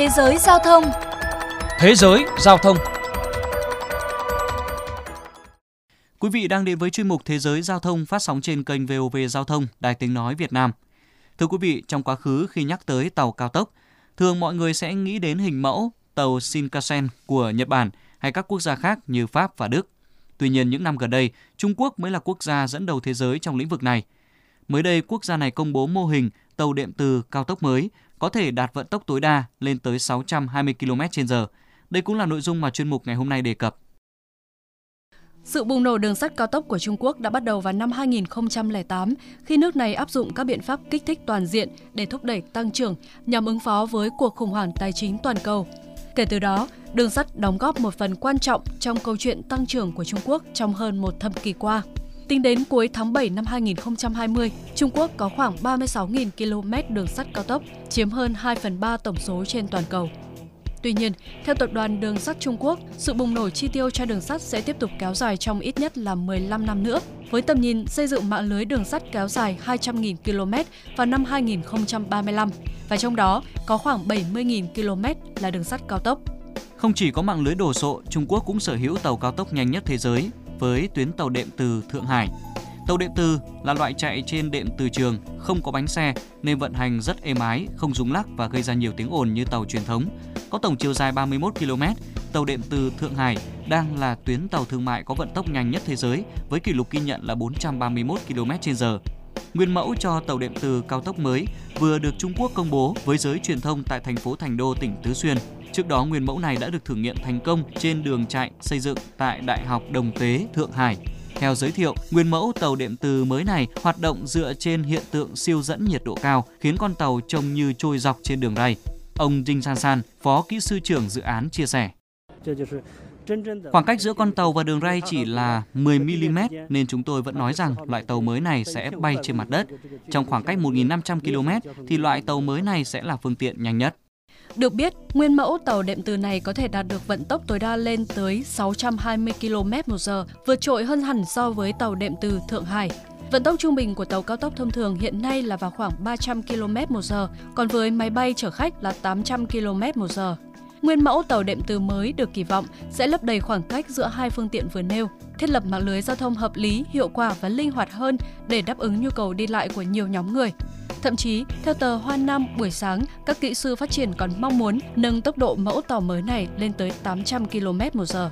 Thế giới giao thông Thế giới giao thông Quý vị đang đến với chuyên mục Thế giới giao thông phát sóng trên kênh VOV Giao thông, Đài Tiếng Nói Việt Nam. Thưa quý vị, trong quá khứ khi nhắc tới tàu cao tốc, thường mọi người sẽ nghĩ đến hình mẫu tàu Shinkansen của Nhật Bản hay các quốc gia khác như Pháp và Đức. Tuy nhiên, những năm gần đây, Trung Quốc mới là quốc gia dẫn đầu thế giới trong lĩnh vực này. Mới đây, quốc gia này công bố mô hình tàu điện từ cao tốc mới có thể đạt vận tốc tối đa lên tới 620 km/h. Đây cũng là nội dung mà chuyên mục ngày hôm nay đề cập. Sự bùng nổ đường sắt cao tốc của Trung Quốc đã bắt đầu vào năm 2008 khi nước này áp dụng các biện pháp kích thích toàn diện để thúc đẩy tăng trưởng nhằm ứng phó với cuộc khủng hoảng tài chính toàn cầu. Kể từ đó, đường sắt đóng góp một phần quan trọng trong câu chuyện tăng trưởng của Trung Quốc trong hơn một thập kỷ qua. Tính đến cuối tháng 7 năm 2020, Trung Quốc có khoảng 36.000 km đường sắt cao tốc, chiếm hơn 2 phần 3 tổng số trên toàn cầu. Tuy nhiên, theo Tập đoàn Đường sắt Trung Quốc, sự bùng nổ chi tiêu cho đường sắt sẽ tiếp tục kéo dài trong ít nhất là 15 năm nữa, với tầm nhìn xây dựng mạng lưới đường sắt kéo dài 200.000 km vào năm 2035, và trong đó có khoảng 70.000 km là đường sắt cao tốc. Không chỉ có mạng lưới đồ sộ, Trung Quốc cũng sở hữu tàu cao tốc nhanh nhất thế giới với tuyến tàu đệm từ Thượng Hải. Tàu đệm từ là loại chạy trên đệm từ trường, không có bánh xe nên vận hành rất êm ái, không rung lắc và gây ra nhiều tiếng ồn như tàu truyền thống. Có tổng chiều dài 31 km, tàu đệm từ Thượng Hải đang là tuyến tàu thương mại có vận tốc nhanh nhất thế giới với kỷ lục ghi nhận là 431 km/h. Nguyên mẫu cho tàu đệm từ cao tốc mới vừa được Trung Quốc công bố với giới truyền thông tại thành phố Thành Đô, tỉnh Tứ Xuyên. Trước đó, nguyên mẫu này đã được thử nghiệm thành công trên đường chạy xây dựng tại Đại học Đồng Tế, Thượng Hải. Theo giới thiệu, nguyên mẫu tàu điện từ mới này hoạt động dựa trên hiện tượng siêu dẫn nhiệt độ cao, khiến con tàu trông như trôi dọc trên đường ray. Ông Jin San San, phó kỹ sư trưởng dự án chia sẻ. Khoảng cách giữa con tàu và đường ray chỉ là 10 mm nên chúng tôi vẫn nói rằng loại tàu mới này sẽ bay trên mặt đất. Trong khoảng cách 1.500 km thì loại tàu mới này sẽ là phương tiện nhanh nhất. Được biết, nguyên mẫu tàu đệm từ này có thể đạt được vận tốc tối đa lên tới 620 km/h vượt trội hơn hẳn so với tàu đệm từ Thượng Hải. Vận tốc trung bình của tàu cao tốc thông thường hiện nay là vào khoảng 300 km/h còn với máy bay chở khách là 800 km/h. Nguyên mẫu tàu đệm từ mới được kỳ vọng sẽ lấp đầy khoảng cách giữa hai phương tiện vừa nêu, thiết lập mạng lưới giao thông hợp lý, hiệu quả và linh hoạt hơn để đáp ứng nhu cầu đi lại của nhiều nhóm người. Thậm chí, theo tờ Hoa Nam buổi sáng, các kỹ sư phát triển còn mong muốn nâng tốc độ mẫu tàu mới này lên tới 800 km một giờ.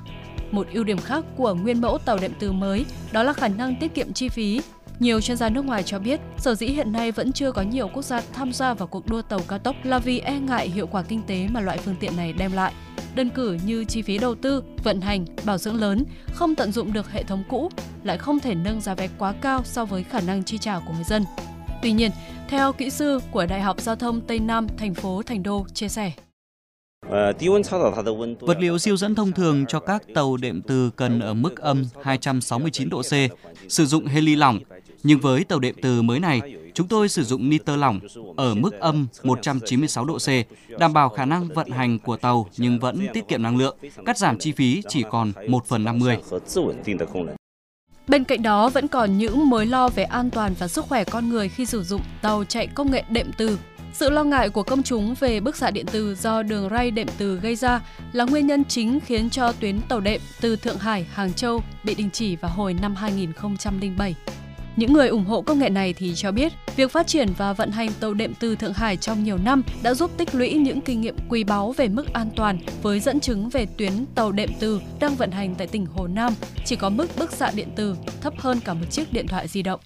Một ưu điểm khác của nguyên mẫu tàu đệm từ mới đó là khả năng tiết kiệm chi phí. Nhiều chuyên gia nước ngoài cho biết, sở dĩ hiện nay vẫn chưa có nhiều quốc gia tham gia vào cuộc đua tàu cao tốc là vì e ngại hiệu quả kinh tế mà loại phương tiện này đem lại. Đơn cử như chi phí đầu tư, vận hành, bảo dưỡng lớn, không tận dụng được hệ thống cũ, lại không thể nâng giá vé quá cao so với khả năng chi trả của người dân. Tuy nhiên, theo kỹ sư của Đại học Giao thông Tây Nam, thành phố Thành Đô chia sẻ. Vật liệu siêu dẫn thông thường cho các tàu đệm từ cần ở mức âm 269 độ C, sử dụng heli lỏng. Nhưng với tàu đệm từ mới này, chúng tôi sử dụng nitơ lỏng ở mức âm 196 độ C, đảm bảo khả năng vận hành của tàu nhưng vẫn tiết kiệm năng lượng, cắt giảm chi phí chỉ còn 1 phần 50. Bên cạnh đó vẫn còn những mối lo về an toàn và sức khỏe con người khi sử dụng tàu chạy công nghệ đệm từ. Sự lo ngại của công chúng về bức xạ điện từ do đường ray đệm từ gây ra là nguyên nhân chính khiến cho tuyến tàu đệm từ Thượng Hải, Hàng Châu bị đình chỉ vào hồi năm 2007. Những người ủng hộ công nghệ này thì cho biết, việc phát triển và vận hành tàu đệm từ Thượng Hải trong nhiều năm đã giúp tích lũy những kinh nghiệm quý báu về mức an toàn với dẫn chứng về tuyến tàu đệm từ đang vận hành tại tỉnh Hồ Nam chỉ có mức bức xạ điện từ thấp hơn cả một chiếc điện thoại di động.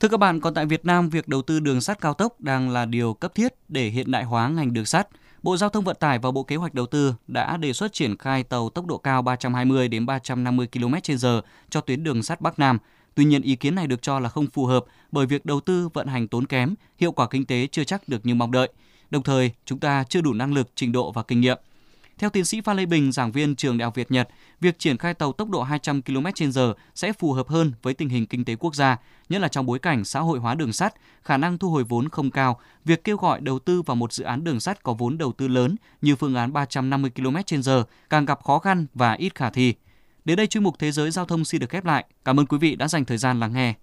Thưa các bạn, còn tại Việt Nam, việc đầu tư đường sắt cao tốc đang là điều cấp thiết để hiện đại hóa ngành đường sắt. Bộ Giao thông Vận tải và Bộ Kế hoạch Đầu tư đã đề xuất triển khai tàu tốc độ cao 320 đến 350 km/h cho tuyến đường sắt Bắc Nam. Tuy nhiên, ý kiến này được cho là không phù hợp bởi việc đầu tư vận hành tốn kém, hiệu quả kinh tế chưa chắc được như mong đợi. Đồng thời, chúng ta chưa đủ năng lực, trình độ và kinh nghiệm. Theo tiến sĩ Phan Lê Bình, giảng viên trường Đại học Việt Nhật, việc triển khai tàu tốc độ 200 km/h sẽ phù hợp hơn với tình hình kinh tế quốc gia, nhất là trong bối cảnh xã hội hóa đường sắt, khả năng thu hồi vốn không cao, việc kêu gọi đầu tư vào một dự án đường sắt có vốn đầu tư lớn như phương án 350 km/h càng gặp khó khăn và ít khả thi. Đến đây chuyên mục Thế giới giao thông xin được khép lại. Cảm ơn quý vị đã dành thời gian lắng nghe.